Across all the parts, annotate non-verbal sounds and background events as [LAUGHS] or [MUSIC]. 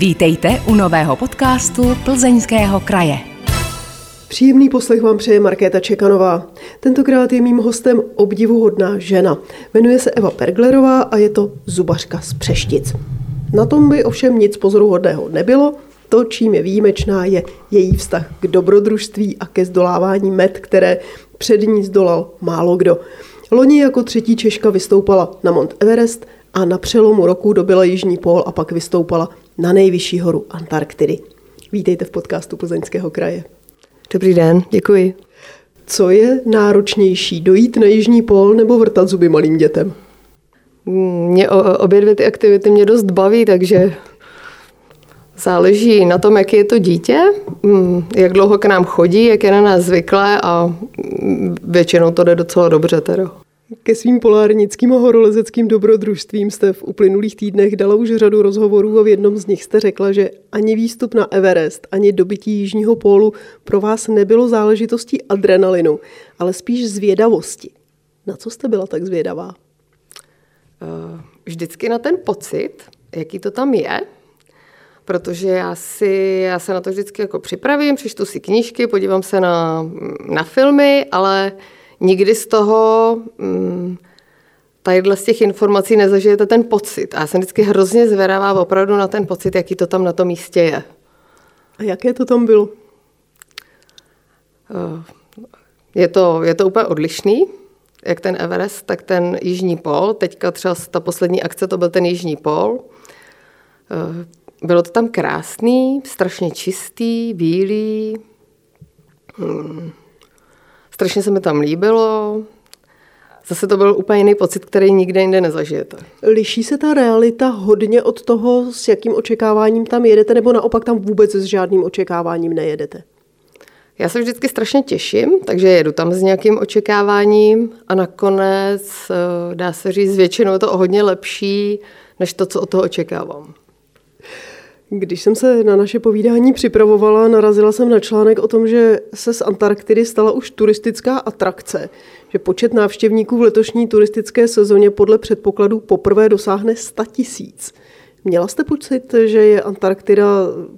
Vítejte u nového podcastu Plzeňského kraje. Příjemný poslech vám přeje Markéta Čekanová. Tentokrát je mým hostem obdivuhodná žena. Jmenuje se Eva Perglerová a je to zubařka z Přeštic. Na tom by ovšem nic pozoruhodného nebylo, to, čím je výjimečná, je její vztah k dobrodružství a ke zdolávání met, které před ní zdolal málo kdo. Loni jako třetí Češka vystoupala na Mount Everest a na přelomu roku dobila Jižní pól a pak vystoupala na nejvyšší horu Antarktidy. Vítejte v podcastu Plzeňského kraje. Dobrý den, děkuji. Co je náročnější, dojít na Jižní pól nebo vrtat zuby malým dětem? Mě obě dvě ty aktivity mě dost baví, takže záleží na tom, jak je to dítě, mm, jak dlouho k nám chodí, jak je na nás zvyklé a většinou to jde docela dobře teda. Ke svým polárnickým a horolezeckým dobrodružstvím jste v uplynulých týdnech dala už řadu rozhovorů a v jednom z nich jste řekla, že ani výstup na Everest, ani dobytí Jižního pólu pro vás nebylo záležitostí adrenalinu, ale spíš zvědavosti. Na co jste byla tak zvědavá? Eh, vždycky na ten pocit, jaký to tam je, protože já, si, já se na to vždycky jako připravím, přečtu si knížky, podívám se na, na filmy, ale nikdy z toho mm, tadyhle z těch informací nezažijete ten pocit. A já jsem vždycky hrozně zvědavá opravdu na ten pocit, jaký to tam na tom místě je. A jaké to tam bylo? Eh, je to, je to úplně odlišný, jak ten Everest, tak ten Jižní pol. Teďka třeba ta poslední akce, to byl ten Jižní pol. Eh, bylo to tam krásný, strašně čistý, bílý. Strašně se mi tam líbilo. Zase to byl úplně jiný pocit, který nikde jinde nezažijete. Liší se ta realita hodně od toho, s jakým očekáváním tam jedete, nebo naopak tam vůbec s žádným očekáváním nejedete? Já se vždycky strašně těším, takže jedu tam s nějakým očekáváním a nakonec, eh, dá se říct, většinou je to o hodně lepší, než to, co od toho očekávám. Když jsem se na naše povídání připravovala, narazila jsem na článek o tom, že se z Antarktidy stala už turistická atrakce, že počet návštěvníků v letošní turistické sezóně podle předpokladů poprvé dosáhne 100 tisíc. Měla jste pocit, že je Antarktida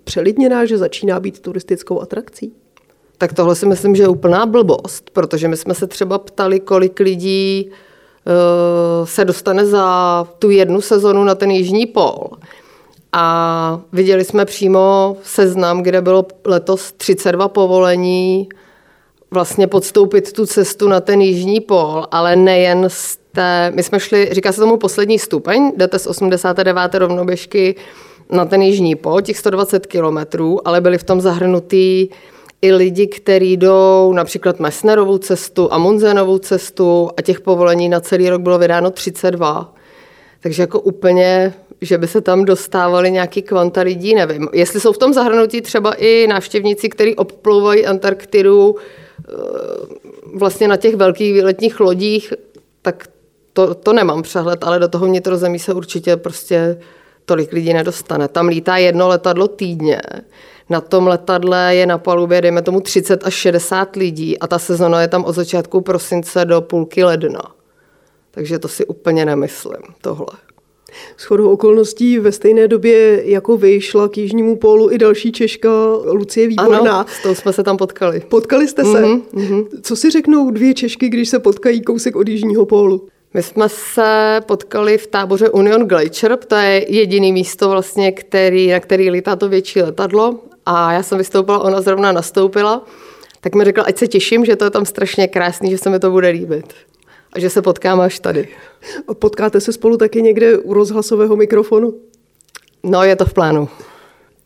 přelidněná, že začíná být turistickou atrakcí? Tak tohle si myslím, že je úplná blbost, protože my jsme se třeba ptali, kolik lidí uh, se dostane za tu jednu sezonu na ten jižní pol. A viděli jsme přímo seznam, kde bylo letos 32 povolení vlastně podstoupit tu cestu na ten jižní pol, ale nejen z té, my jsme šli, říká se tomu poslední stupeň, jdete z 89. rovnoběžky na ten jižní pol, těch 120 kilometrů, ale byli v tom zahrnutý i lidi, kteří jdou například Messnerovou cestu a Munzenovou cestu a těch povolení na celý rok bylo vydáno 32. Takže jako úplně že by se tam dostávali nějaký kvanta lidí, nevím. Jestli jsou v tom zahrnutí třeba i návštěvníci, kteří obplouvají Antarktidu eh, vlastně na těch velkých výletních lodích, tak to, to nemám přehled, ale do toho vnitrozemí se určitě prostě tolik lidí nedostane. Tam lítá jedno letadlo týdně. Na tom letadle je na palubě, dejme tomu, 30 až 60 lidí a ta sezona je tam od začátku prosince do půlky ledna. Takže to si úplně nemyslím, tohle. S chodou okolností ve stejné době jako vy šla k Jižnímu pólu i další Češka Lucie Výborná. Ano, s tou jsme se tam potkali. Potkali jste se? Mm-hmm, Co si řeknou dvě Češky, když se potkají kousek od Jižního pólu? My jsme se potkali v táboře Union Glacier, to je jediný místo vlastně, který, na který lítá to větší letadlo a já jsem vystoupila, ona zrovna nastoupila, tak mi řekla, ať se těším, že to je tam strašně krásný, že se mi to bude líbit a že se potkáme až tady. Potkáte se spolu taky někde u rozhlasového mikrofonu? No, je to v plánu.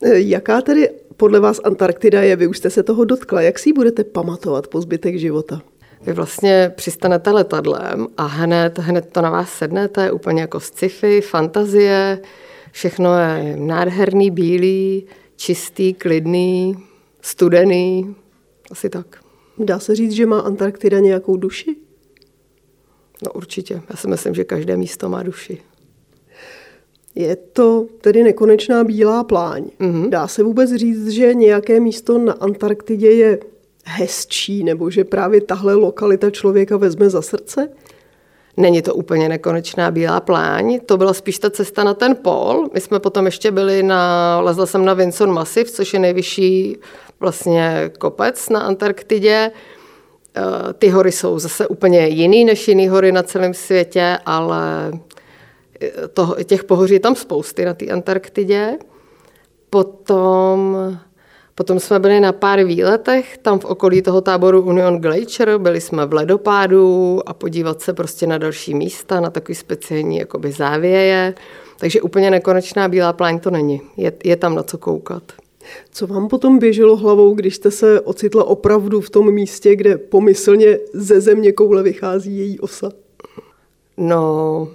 E, jaká tedy podle vás Antarktida je? Vy už jste se toho dotkla. Jak si ji budete pamatovat po zbytek života? Vy vlastně přistanete letadlem a hned, hned to na vás sedne, to je úplně jako sci-fi, fantazie, všechno je nádherný, bílý, čistý, klidný, studený, asi tak. Dá se říct, že má Antarktida nějakou duši? No určitě. Já si myslím, že každé místo má duši. Je to tedy nekonečná bílá pláň. Mm-hmm. Dá se vůbec říct, že nějaké místo na Antarktidě je hezčí, nebo že právě tahle lokalita člověka vezme za srdce? Není to úplně nekonečná bílá pláň, to byla spíš ta cesta na ten pol. My jsme potom ještě byli na, lezla jsem na Vinson Massive, což je nejvyšší vlastně kopec na Antarktidě. Eh, ty hory jsou zase úplně jiný než jiný hory na celém světě, ale eh, toho, těch pohoří je tam spousty na té Antarktidě. Potom Potom jsme byli na pár výletech, tam v okolí toho táboru Union Glacier, byli jsme v ledopádu a podívat se prostě na další místa, na takový speciální jakoby závěje. Takže úplně nekonečná bílá pláň to není. Je, je tam na co koukat. Co vám potom běželo hlavou, když jste se ocitla opravdu v tom místě, kde pomyslně ze země koule vychází její osa? No,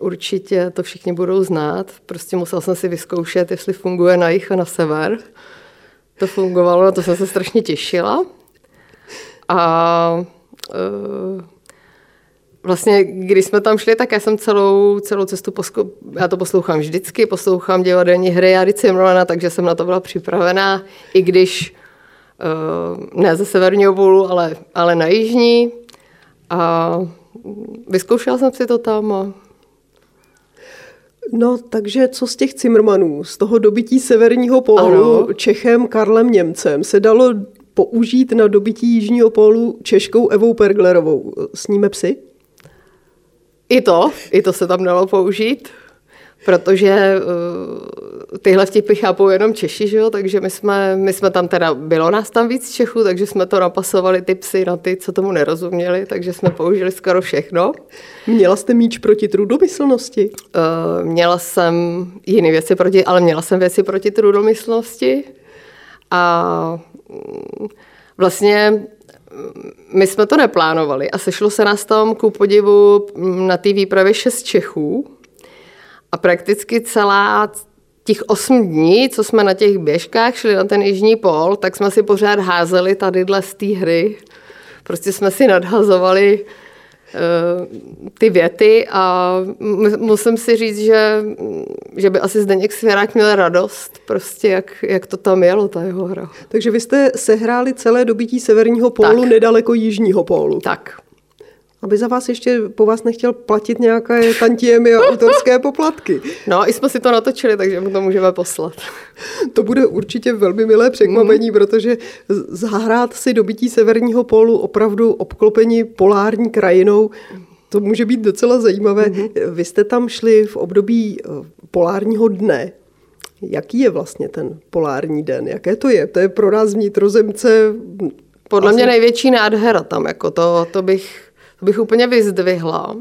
určitě to všichni budou znát. Prostě musel jsem si vyzkoušet, jestli funguje na jich a na sever to fungovalo, na to jsem se strašně těšila. A uh, vlastně, když jsme tam šli, tak já jsem celou, celou cestu, poskou, já to poslouchám vždycky, poslouchám divadelní hry Jary Cimrmana, takže jsem na to byla připravená, i když uh, ne ze severního půlu, ale, ale na jižní. A vyzkoušela jsem si to tam a No, takže co z těch Cimrmanů, z toho dobytí severního pólu ano. Čechem Karlem Němcem se dalo použít na dobytí jižního pólu Češkou Evou Perglerovou. Sníme psy? I to, i to se tam dalo použít protože uh, tyhle vtipy chápou jenom Češi, že jo? takže my jsme, my jsme tam teda, bylo nás tam víc Čechů, takže jsme to napasovali ty psy na ty, co tomu nerozuměli, takže jsme použili skoro všechno. Měla jste míč proti trudomyslnosti? Uh, měla jsem jiné věci proti, ale měla jsem věci proti trudomyslnosti a mm, vlastně my jsme to neplánovali a sešlo se nás tam ku podivu mm, na té výpravě šest Čechů, a prakticky celá těch osm dní, co jsme na těch běžkách šli na ten jižní pol, tak jsme si pořád házeli tadyhle z té hry. Prostě jsme si nadhazovali ty věty a musím si říct, že, že by asi Zdeněk Svěrák měl radost, prostě jak, jak to tam jelo, ta jeho hra. Takže vy jste sehráli celé dobytí severního pólu tak. nedaleko jižního pólu. Tak. Aby za vás ještě po vás nechtěl platit nějaké tantiemy a autorské poplatky. No, i jsme si to natočili, takže mu to můžeme poslat. To bude určitě velmi milé překvapení, mm. protože zahrát si dobytí severního pólu opravdu obklopení polární krajinou, to může být docela zajímavé. Mm-hmm. Vy jste tam šli v období eh, polárního dne. Jaký je vlastně ten polární den? Jaké to je? To je pro nás vnitrozemce... Podle mě největší nádhera tam, jako to, to bych bych úplně vyzdvihla.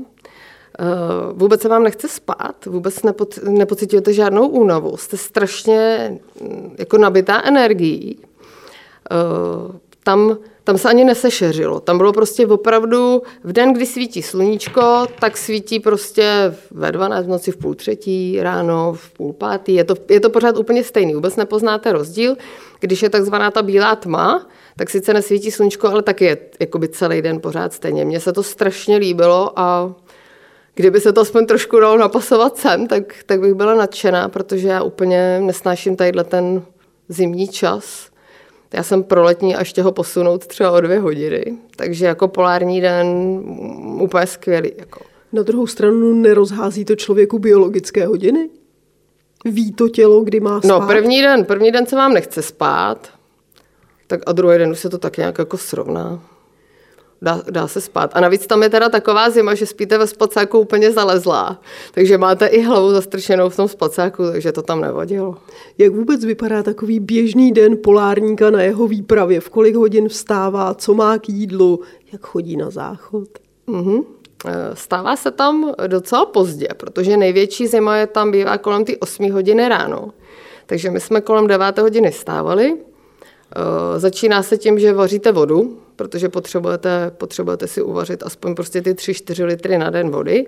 Eh, vůbec se vám nechce spát, vůbec nepoc, nepocitujete žádnou únavu, jste strašně mm, jako nabitá energií. Tam, tam se ani nesešeřilo. Tam bylo prostě opravdu v den, kdy svítí sluníčko, tak svítí prostě ve 12 v noci v půl třetí, ráno v půl pátý. Je to, je to pořád úplně stejný. Vůbec nepoznáte rozdíl. Když je takzvaná ta bílá tma, tak sice nesvítí sluníčko, ale taky je jakoby celý den pořád stejně. Mně se to strašně líbilo a kdyby se to aspoň trošku dalo napasovat sem, tak, tak bych byla nadšená, protože já úplně nesnáším tadyhle ten zimní čas. Já jsem pro letní a ještě ho posunout třeba o dvě hodiny. Takže jako polární den úplně skvělý. Jako. Na druhou stranu nerozhází to člověku biologické hodiny? Ví to tělo, kdy má no, spát? No, první den, první den se vám nechce spát, tak a druhý den už se to tak nějak jako srovná. Dá, dá se spát. A navíc tam je teda taková zima, že spíte ve spacáku úplně zalezlá. Takže máte i hlavu zastrčenou v tom spacáku, takže to tam nevadilo. Jak vůbec vypadá takový běžný den polárníka na jeho výpravě? V kolik hodin vstává, co má k jídlu, jak chodí na záchod? Mm-hmm. Stává se tam docela pozdě, protože největší zima je tam bývá kolem ty 8 hodiny ráno. Takže my jsme kolem 9 hodiny stávali, začíná se tím, že vaříte vodu, protože potřebujete, potřebujete si uvařit aspoň prostě ty 3-4 litry na den vody.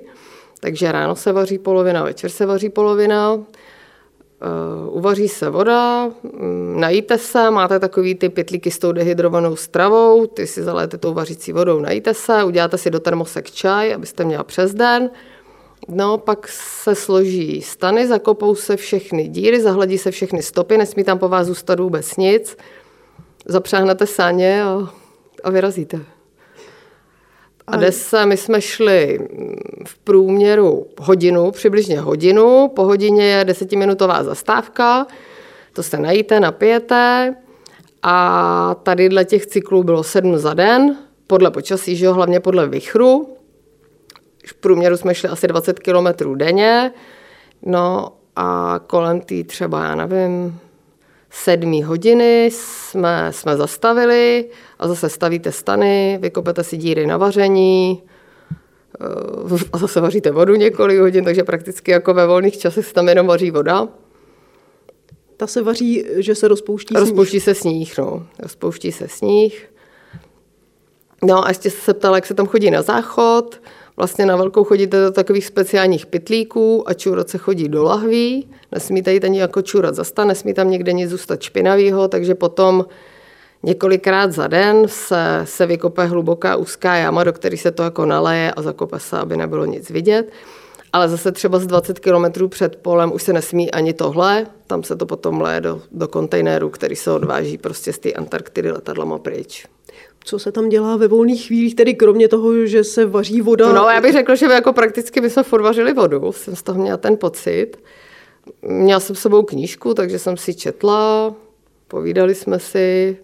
Takže ráno se vaří polovina, večer se vaří polovina. Uh, uvaří se voda, um, najíte se, máte takový ty pytlíky s tou dehydrovanou stravou, ty si zaléte tou vařící vodou, najíte se, uděláte si do termosek čaj, abyste měla přes den. No, pak se složí stany, zakopou se všechny díry, zahladí se všechny stopy, nesmí tam po vás zůstat vůbec nic zapřáhnete sáně a, a vyrazíte. A dnes se, my jsme šli v průměru hodinu, přibližně hodinu. Po hodině je desetiminutová zastávka, to se najíte, napijete. A tady dle těch cyklů bylo sedm za den, podle počasí, že jo, hlavně podle vychru. V průměru jsme šli asi 20 km denně. No a kolem té třeba, já nevím, sedmí hodiny jsme, jsme zastavili a zase stavíte stany, vykopete si díry na vaření eh, a zase vaříte vodu několik hodin, takže prakticky jako ve volných časech se tam jenom vaří voda. Ta se vaří, že se rozpouští sníh. Rozpouští se sníh, no. Rozpouští se sníh. No a ještě se ptala, jak se tam chodí na záchod. Vlastně na velkou chodíte do takových speciálních pytlíků a čůrat se chodí do lahví. Nesmíte jít ani jako čůrat za stan, nesmí tam někde nic zůstat špinavýho, takže potom několikrát za den se, se vykope hluboká úzká jama, do které se to jako naleje a zakope se, aby nebylo nic vidět. Ale zase třeba z 20 kilometrů před polem už se nesmí ani tohle, tam se to potom leje do, do kontejneru, který se odváží prostě z té Antarktidy letadlama pryč co se tam dělá ve volných chvílích, tedy kromě toho, že se vaří voda? No, já bych řekla, že jako prakticky by jsme furt vařili vodu, jsem z toho měla ten pocit. Měla jsem s sebou knížku, takže jsem si četla, povídali jsme si,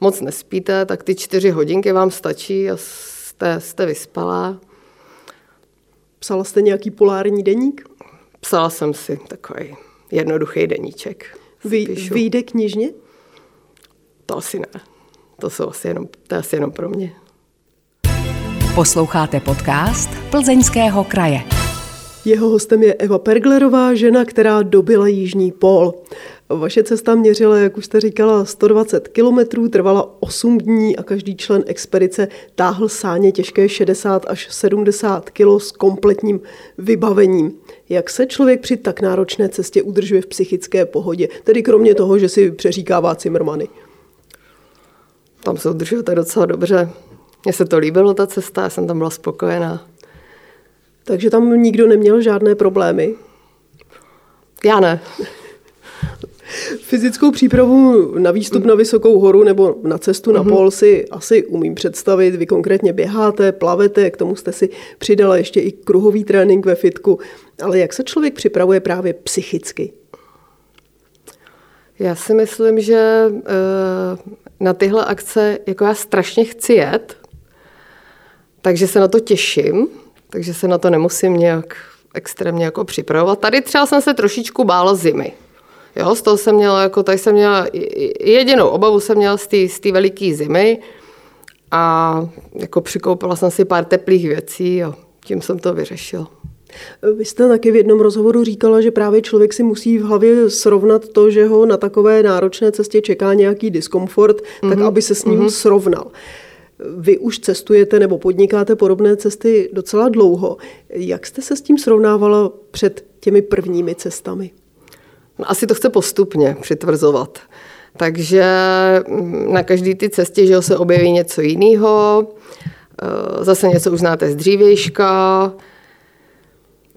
moc nespíte, tak ty čtyři hodinky vám stačí a jste, jste vyspalá. Psala jste nějaký polární deník? Psala jsem si takový jednoduchý deníček. Vy, vyjde knižně? To asi ne. To, jsou asi jenom, to je asi jenom pro mě. Posloucháte podcast Plzeňského kraje. Jeho hostem je Eva Perglerová, žena, která dobila Jižní pól. Vaše cesta měřila, jak už jste říkala, 120 kilometrů, trvala 8 dní a každý člen expedice táhl sáně těžké 60 až 70 kilo s kompletním vybavením. Jak se člověk při tak náročné cestě udržuje v psychické pohodě, tedy kromě toho, že si přeříkává cimrmany? Tam se udržujete docela dobře. Mně se to líbilo, ta cesta, já jsem tam byla spokojená. Takže tam nikdo neměl žádné problémy? Já ne. Fyzickou přípravu na výstup na vysokou horu nebo na cestu na mhm. pol si asi umím představit. Vy konkrétně běháte, plavete, k tomu jste si přidala ještě i kruhový trénink ve fitku. Ale jak se člověk připravuje právě psychicky? Já si myslím, že eh, na tyhle akce jako já strašně chci jet, takže se na to těším, takže se na to nemusím nějak extrémně jako připravovat. Tady třeba jsem se trošičku bála zimy. Jo, z toho jsem měla, jako tady jsem měla, jedinou obavu jsem měla z té veliké zimy a jako přikoupila jsem si pár teplých věcí a tím jsem to vyřešila. Vy jste taky v jednom rozhovoru říkala, že právě člověk si musí v hlavě srovnat to, že ho na takové náročné cestě čeká nějaký diskomfort, mm-hmm. tak mhm. aby se s ním mm-hmm. srovnal. Vy už cestujete nebo podnikáte podobné cesty docela dlouho. Jak jste se s tím srovnávala před těmi prvními cestami? No, asi to chce postupně přitvrzovat. Takže mm, na každé ty cestě že se objeví něco jiného, eh, zase něco už znáte z dřívějška,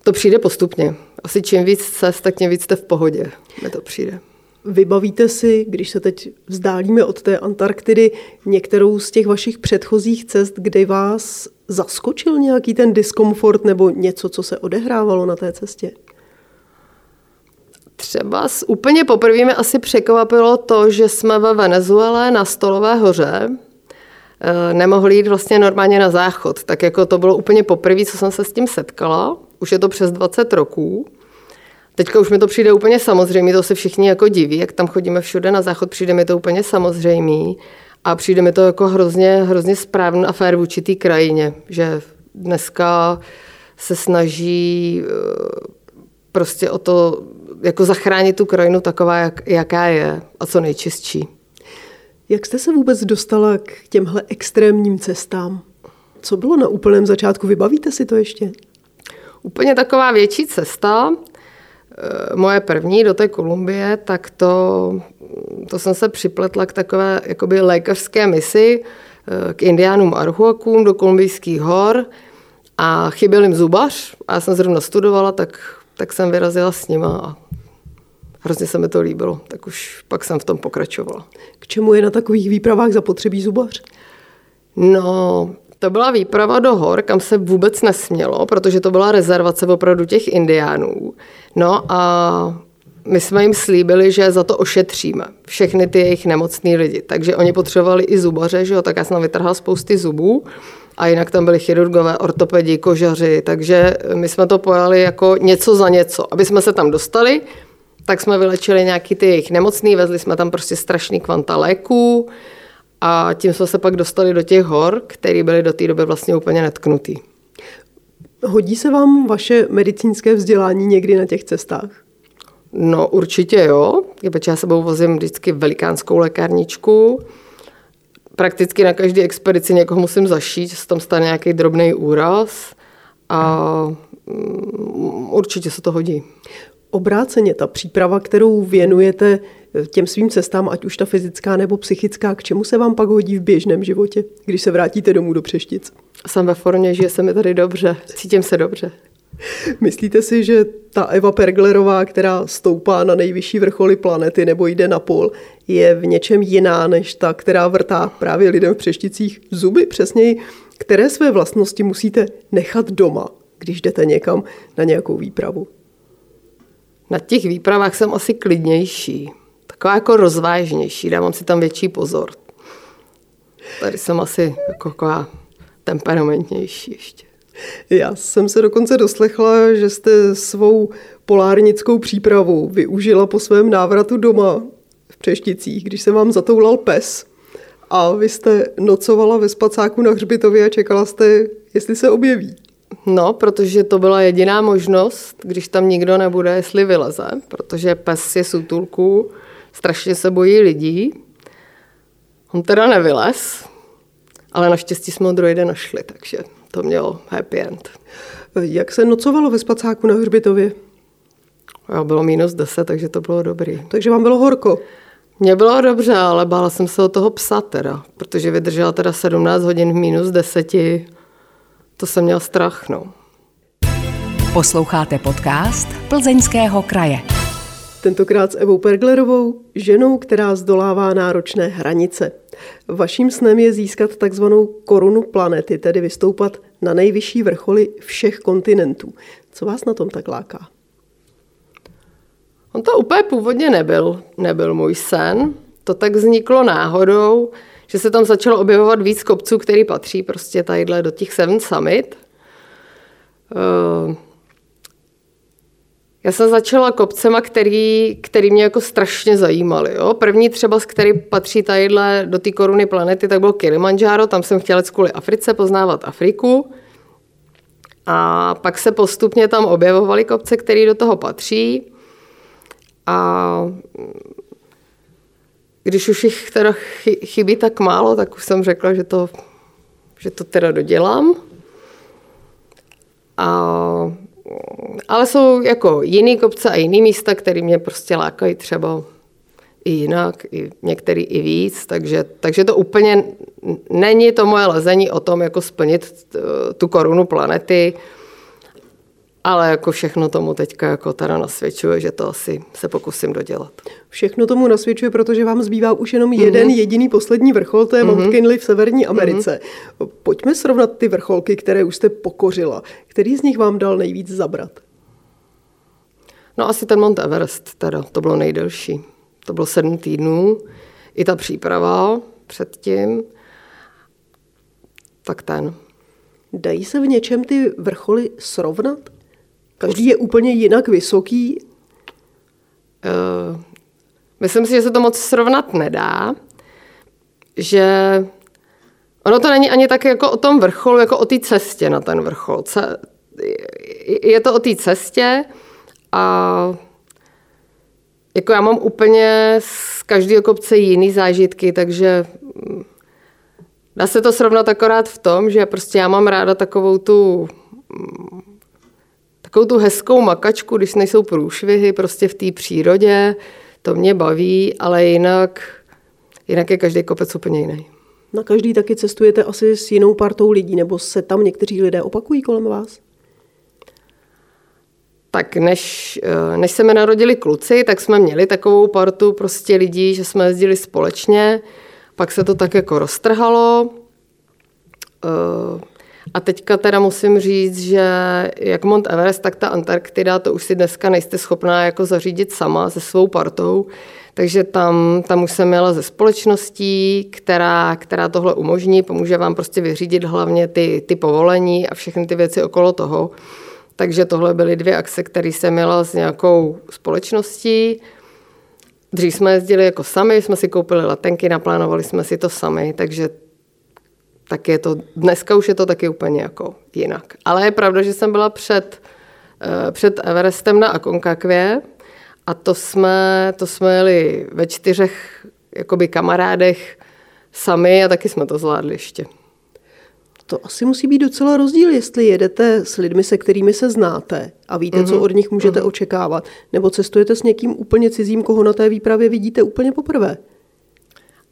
to přijde postupně. Asi čím víc cest, tak tím víc jste v pohodě. Mně to přijde. Vybavíte si, když se teď vzdálíme od té Antarktidy, některou z těch vašich předchozích cest, kde vás zaskočil nějaký ten diskomfort nebo něco, co se odehrávalo na té cestě? Třeba s, úplně poprvé mi asi překvapilo to, že jsme ve Venezuele na Stolové hoře eh, nemohli jít vlastně normálně na záchod. Tak jako to bylo úplně poprvé, co jsem se s tím setkala už je to přes 20 roků. Teďka už mi to přijde úplně samozřejmé, to se všichni jako diví, jak tam chodíme všude na záchod, přijde mi to úplně samozřejmý a přijde mi to jako hrozně, hrozně správný a fér vůči té krajině, že dneska se snaží eh, prostě o to, jako zachránit tu krajinu taková, jak, jaká je a co nejčistší. Jak jste se vůbec dostala k těmhle extrémním cestám? Co bylo na úplném začátku? Vybavíte si to ještě? Úplně taková větší cesta, eh, moje první do té Kolumbie, tak to, to jsem se připletla k takové jakoby lékařské misi eh, k indiánům Arhuakům do kolumbijských hor a chyběl jim zubař a já jsem zrovna studovala, tak, tak jsem vyrazila s nima a hrozně se mi to líbilo, tak už pak jsem v tom pokračovala. K čemu je na takových výpravách zapotřebí zubař? No, To byla výprava do hor, kam se vůbec nesmělo, protože to byla rezervace opravdu těch indiánů. No a my jsme jim slíbili, že za to ošetříme všechny ty jejich nemocný lidi. Takže oni potřebovali i zubaře, že jo? tak já jsem vytrhla spousty zubů a jinak tam byli chirurgové, ortopedi, kožaři, takže my jsme to pojali jako něco za něco. Aby jsme se tam dostali, tak jsme vylečili nějaký ty jejich nemocný, vezli jsme tam prostě strašný kvanta léků a tím jsme se pak dostali do těch hor, které byly do té doby vlastně úplně netknutý. Hodí se vám vaše medicínské vzdělání někdy na těch cestách? No určitě jo, protože já sebou vozím vždycky velikánskou lékárničku. Prakticky na každé expedici někoho musím zašít, že se tam stane nějaký drobný úraz a mm, určitě se to hodí. Obráceně ta příprava, kterou věnujete těm svým cestám, ať už ta fyzická nebo psychická, k čemu se vám pak hodí v běžném životě, když se vrátíte domů do Přeštic? Jsem ve formě, že se mi tady dobře, cítím se dobře. [LAUGHS] Myslíte si, že ta Eva Perglerová, která stoupá na nejvyšší vrcholy planety nebo jde na pol, je v něčem jiná než ta, která vrtá právě lidem v přešticích zuby? Přesněji, které své vlastnosti musíte nechat doma, když jdete někam na nějakou výpravu? Na těch výpravách jsem asi klidnější, taková jako rozvážnější, dávám si tam větší pozor. Tady jsem asi jako taková temperamentnější ještě. Já jsem se dokonce doslechla, že jste svou polárnickou přípravu využila po svém návratu doma v Přešticích, když se vám zatoulal pes a vy jste nocovala ve spacáku na hřbitově a čekala jste, jestli se objeví. No, protože to byla jediná možnost, když tam nikdo nebude, jestli vyleze, protože pes je sutulku, strašně se bojí lidí. On teda nevylez, ale naštěstí jsme ho druhý den našli, takže to mělo happy end. Jak se nocovalo ve spacáku na hřbitově? Jo, bylo minus 10, takže to bylo dobrý. Takže vám bylo horko? Mně bylo dobře, ale bála jsem se o toho psa teda, protože vydržela teda 17 hodin v minus 10. To jsem měl strach, no. Posloucháte podcast Plzeňského kraje. Tentokrát s Evou Perglerovou, ženou, která zdolává náročné hranice. Vaším snem je získat takzvanou korunu planety, tedy vystoupat na nejvyšší vrcholy všech kontinentů. Co vás na tom tak láká? On to úplně původně nebyl, nebyl můj sen. To tak vzniklo náhodou, že se tam začalo objevovat víc kopců, který patří prostě tadyhle do těch Seven Summit. Uh, já jsem začala kopcema, který, který mě jako strašně zajímaly. Jo? První třeba, z který patří tadyhle do té koruny planety, tak byl Kilimanjaro. Tam jsem chtěla kvůli Africe poznávat Afriku. A pak se postupně tam objevovaly kopce, které do toho patří. A když už jich teda chybí tak málo, tak už jsem řekla, že to, že to teda dodělám. A ale jsou jako jiný kopce a jiný místa, které mě prostě lákají třeba i jinak, i některý i víc, takže, takže to úplně není to moje lezení o tom, jako splnit tu korunu planety, ale jako všechno tomu teďka jako teda nasvědčuje, že to asi se pokusím dodělat. Všechno tomu nasvědčuje, protože vám zbývá už jenom mm-hmm. jeden jediný poslední vrchol, to je mm-hmm. Mount Kinley v Severní mhm. Americe. Mm-hmm. Pojďme srovnat ty vrcholky, které už jste pokořila. Který z nich vám dal nejvíc zabrat? No asi ten Mount Everest teda, to bylo nejdelší. To bylo sedm týdnů. I ta příprava předtím. Tak ten. Dají se v něčem ty vrcholy srovnat? Každý je úplně jinak vysoký? Uh, myslím si, že se to moc srovnat nedá. Že ono to není ani tak jako o tom vrcholu, jako o té cestě na ten vrchol. Je to o té cestě a jako já mám úplně z každého kopce jiný zážitky, takže mm, dá se to srovnat akorát v tom, že prostě já mám ráda takovou tu mm, takovou tu hezkou makačku, když nejsou průšvihy prostě v té přírodě, to mě baví, ale jinak, jinak je každý kopec úplně jiný. Na každý taky cestujete asi s jinou partou lidí, nebo se tam někteří lidé opakují kolem vás? Tak než, eh, než se mi narodili kluci, tak jsme měli takovou partu prostě lidí, že jsme jezdili společně, pak se to tak jako roztrhalo Uh, a teďka teda musím říct, že jak Mont Everest, tak ta Antarktida, to už si dneska nejste schopná jako zařídit sama se svou partou. Takže tam, tam už jsem jela ze společností, která, která tohle umožní, pomůže vám prostě vyřídit hlavně ty, ty povolení a všechny ty věci okolo toho. Takže tohle byly dvě akce, které jsem měla s nějakou společností. Dřív jsme jezdili jako sami, jsme si koupili letenky, naplánovali jsme si to sami, takže tak je to, dneska už je to taky úplně jako jinak. Ale je pravda, že jsem byla před, eh, před Everestem na Aconcagua a to jsme, to jsme jeli ve čtyřech jakoby kamarádech sami a taky jsme to zvládli ještě. To asi musí být docela rozdíl, jestli jedete s lidmi, se kterými se znáte a víte, mm-hmm. co mhm. od nich můžete mm-hmm. očekávat, nebo cestujete s někým úplně cizím, koho na té výpravě vidíte úplně poprvé.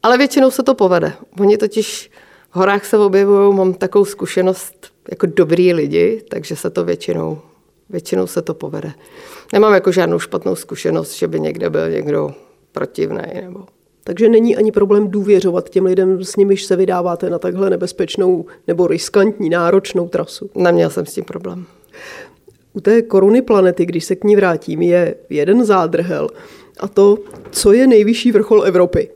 Ale většinou se to povede. Oni totiž v horách se objevují, mám takovou zkušenost jako dobrý lidi, takže se to většinou, většinou se to povede. Nemám jako žádnou špatnou zkušenost, že by někde byl někdo protivný nebo takže není ani problém důvěřovat těm lidem, s nimiž se vydáváte na takhle nebezpečnou nebo riskantní, náročnou trasu. Neměl jsem s tím problém. U té koruny planety, když se k ní vrátím, je jeden zádrhel a to, co je nejvyšší vrchol Evropy.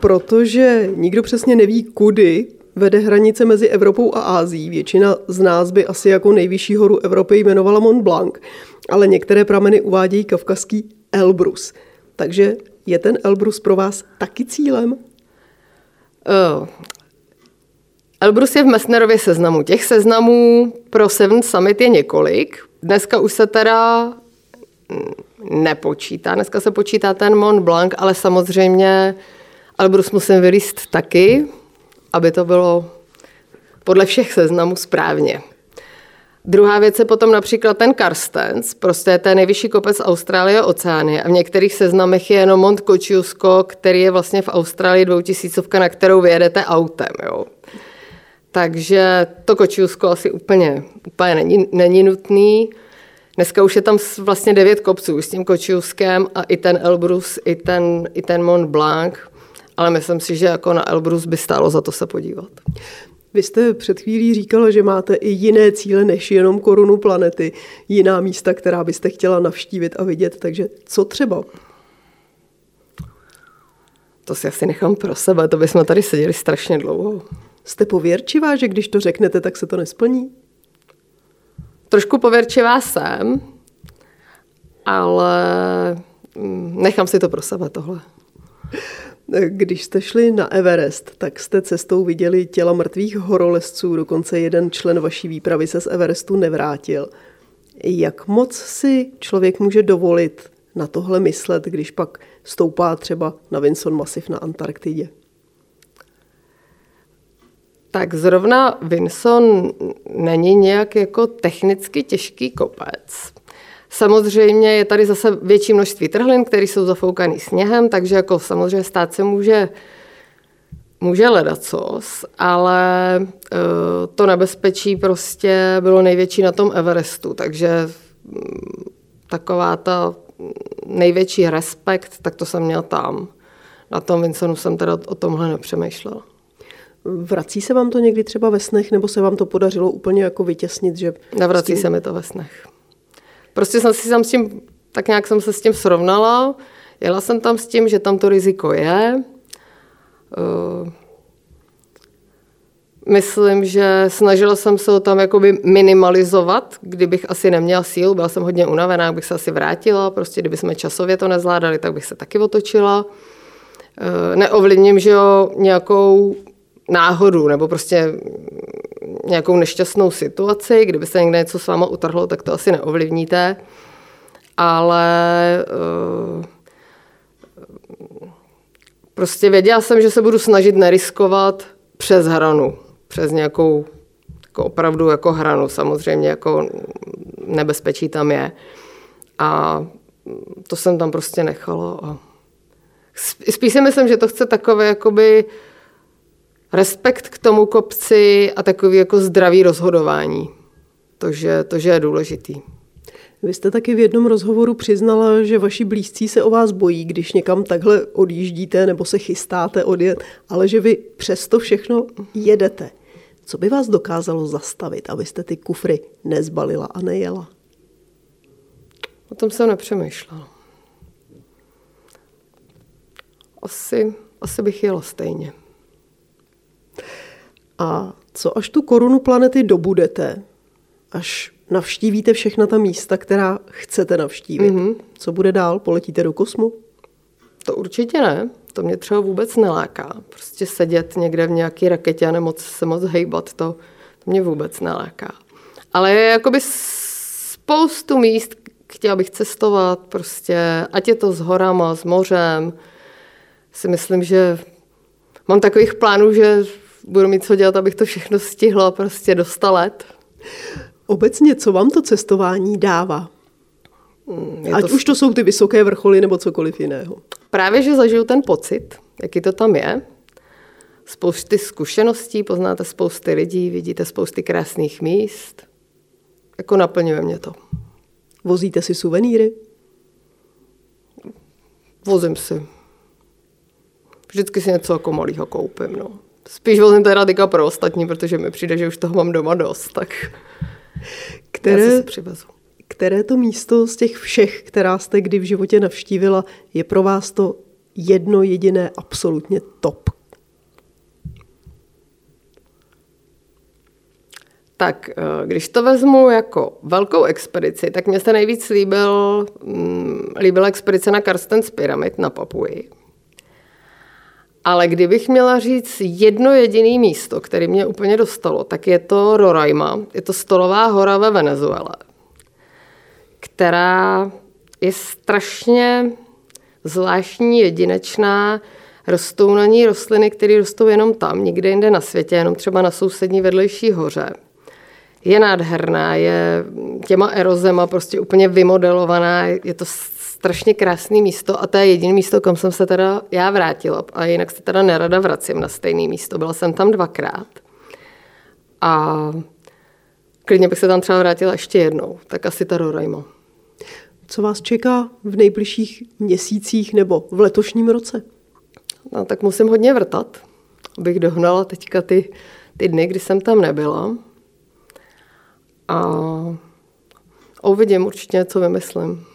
Protože nikdo přesně neví, kudy vede hranice mezi Evropou a Ázií. Většina z nás by asi jako nejvyšší horu Evropy jmenovala Mont Blanc, ale některé prameny uvádějí kavkazský Elbrus. Takže je ten Elbrus pro vás taky cílem? Uh, Elbrus je v Messnerově seznamu. Těch seznamů pro Seven Summit je několik. Dneska už se teda nepočítá. Dneska se počítá ten Mont Blanc, ale samozřejmě Elbrus musím vylíst taky, aby to bylo podle všech seznamů správně. Druhá věc je potom například ten Karstens, prostě to je nejvyšší kopec Austrálie a Oceánie a v některých seznamech je jenom Mont Kosciuszko, který je vlastně v Austrálii dvoutisícovka, na kterou vyjedete autem. Jo. Takže to Kosciuszko asi úplně, úplně není, není nutný. Dneska už je tam vlastně devět kopců s tím Kočiuskem a i ten Elbrus, i ten, i ten Mont Blanc, ale myslím si, že jako na Elbrus by stálo za to se podívat. Vy jste před chvílí říkala, že máte i jiné cíle než jenom korunu planety, jiná místa, která byste chtěla navštívit a vidět, takže co třeba? To si asi nechám pro sebe, to bychom tady seděli strašně dlouho. Jste pověrčivá, že když to řeknete, tak se to nesplní? Trošku pověrčivá jsem, ale mm, nechám si to pro sebe tohle. Když jste šli na Everest, tak jste cestou viděli těla mrtvých horolezců, dokonce jeden člen vaší výpravy se z Everestu nevrátil. Jak moc si člověk může dovolit na tohle myslet, když pak stoupá třeba na Vinson Masiv na Antarktidě? Tak zrovna Vinson není nějak jako technicky těžký kopec. Samozřejmě je tady zase větší množství trhlin, které jsou zafoukaný sněhem, takže jako samozřejmě stát se může může ledacos, ale uh, to nebezpečí prostě bylo největší na tom Everestu, takže um, taková ta největší respekt, tak to jsem měl tam. Na tom Vincenu jsem teda o tomhle nepřemýšlela. Vrací se vám to někdy třeba ve snech, nebo se vám to podařilo úplně jako vytěsnit, že... Nevrací tím... se mi to ve snech. Prostě jsem si tam s tím, tak nějak jsem se s tím srovnala. Jela jsem tam s tím, že tam to riziko je. Uh, myslím, že snažila jsem se ho tam jakoby minimalizovat, kdybych asi neměla sílu, byla jsem hodně unavená, bych se asi vrátila, prostě kdyby jsme časově to nezvládali, tak bych se taky otočila. Uh, neovlivním, že jo, nějakou náhodu nebo prostě nějakou nešťastnou situaci, kdyby se někde něco s váma utrhlo, tak to asi neovlivníte, ale uh, prostě věděla jsem, že se budu snažit neriskovat přes hranu, přes nějakou jako opravdu jako hranu, samozřejmě jako nebezpečí tam je. A to jsem tam prostě nechala. A spíš si myslím, že to chce takové jakoby respekt k tomu kopci a takový jako zdravý rozhodování. To, že, to, že je důležitý. Vy jste taky v jednom rozhovoru přiznala, že vaši blízcí se o vás bojí, když někam takhle odjíždíte nebo se chystáte odjet, ale že vy přesto všechno jedete. Co by vás dokázalo zastavit, abyste ty kufry nezbalila a nejela? O tom jsem nepřemýšlela. Asi, asi bych jela stejně. A co až tu korunu planety dobudete, až navštívíte všechna ta místa, která chcete navštívit? Mm-hmm. Co bude dál? Poletíte do kosmu? To určitě ne. To mě třeba vůbec neláká. Prostě sedět někde v nějaké raketě a nemoc se moc hejbat, to, to mě vůbec neláká. Ale je jakoby spoustu míst, chtěla bych cestovat, prostě, ať je to s horama, s mořem. Si myslím, že mám takových plánů, že budu mít co dělat, abych to všechno stihla prostě do 100 let. Obecně, co vám to cestování dává? Hmm, je Ať to... už to jsou ty vysoké vrcholy nebo cokoliv jiného. Právě, že zažiju ten pocit, jaký to tam je. Spousty zkušeností, poznáte spousty lidí, vidíte spousty krásných míst. Jako naplňuje mě to. Vozíte si suvenýry? Vozím si. Vždycky si něco jako malého koupím, no. Spíš vozím teda teďka pro ostatní, protože mi přijde, že už toho mám doma dost, tak [LAUGHS] které, já si přivezu. Které to místo z těch všech, která jste kdy v životě navštívila, je pro vás to jedno jediné absolutně top? Tak eh, když to vezmu jako velkou expedici, tak mě se nejvíc líbil, mm, líbila expedice na Karstens pyramid na Papuji. Ale kdybych měla říct jedno jediné místo, které mě úplně dostalo, tak je to Roraima. Je to stolová hora ve Venezuele, která je strašně zvláštní, jedinečná. Rostou na ní rostliny, které rostou jenom tam, nikde jinde na světě, jenom třeba na sousední vedlejší hoře. Je nádherná, je těma erozema prostě úplně vymodelovaná, je to strašně krásné místo a to je jediné místo, kam jsem se teda já vrátila. A jinak se teda nerada vracím na stejné místo. Byla jsem tam dvakrát. A klidně bych se tam třeba vrátila ještě jednou. Tak asi ta Roraima. Co vás čeká v nejbližších měsících nebo v letošním roce? No, tak musím hodně vrtat, abych dohnala teďka ty, ty dny, kdy jsem tam nebyla. A uvidím určitě, co vymyslím.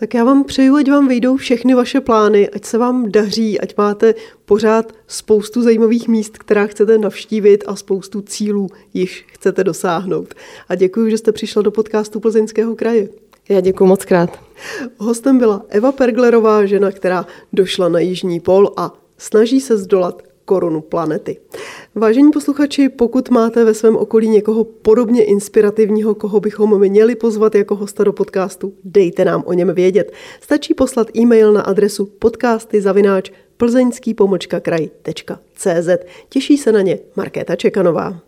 Tak já vám přeju, ať vám vyjdou všechny vaše plány, ať se vám daří, ať máte pořád spoustu zajímavých míst, která chcete navštívit a spoustu cílů již chcete dosáhnout. A děkuji, že jste přišla do podcastu Plzeňského kraje. Já děkuji moc krát. Hostem byla Eva Perglerová, žena, která došla na Jižní pol a snaží se zdolat korunu planety. Vážení posluchači, pokud máte ve svém okolí někoho podobně inspirativního, koho bychom měli pozvat jako hosta do podcastu, dejte nám o něm vědět. Stačí poslat e-mail na adresu podcasty zavináč plzeňský kraj.cz. Těší se na ně Markéta Čekanová.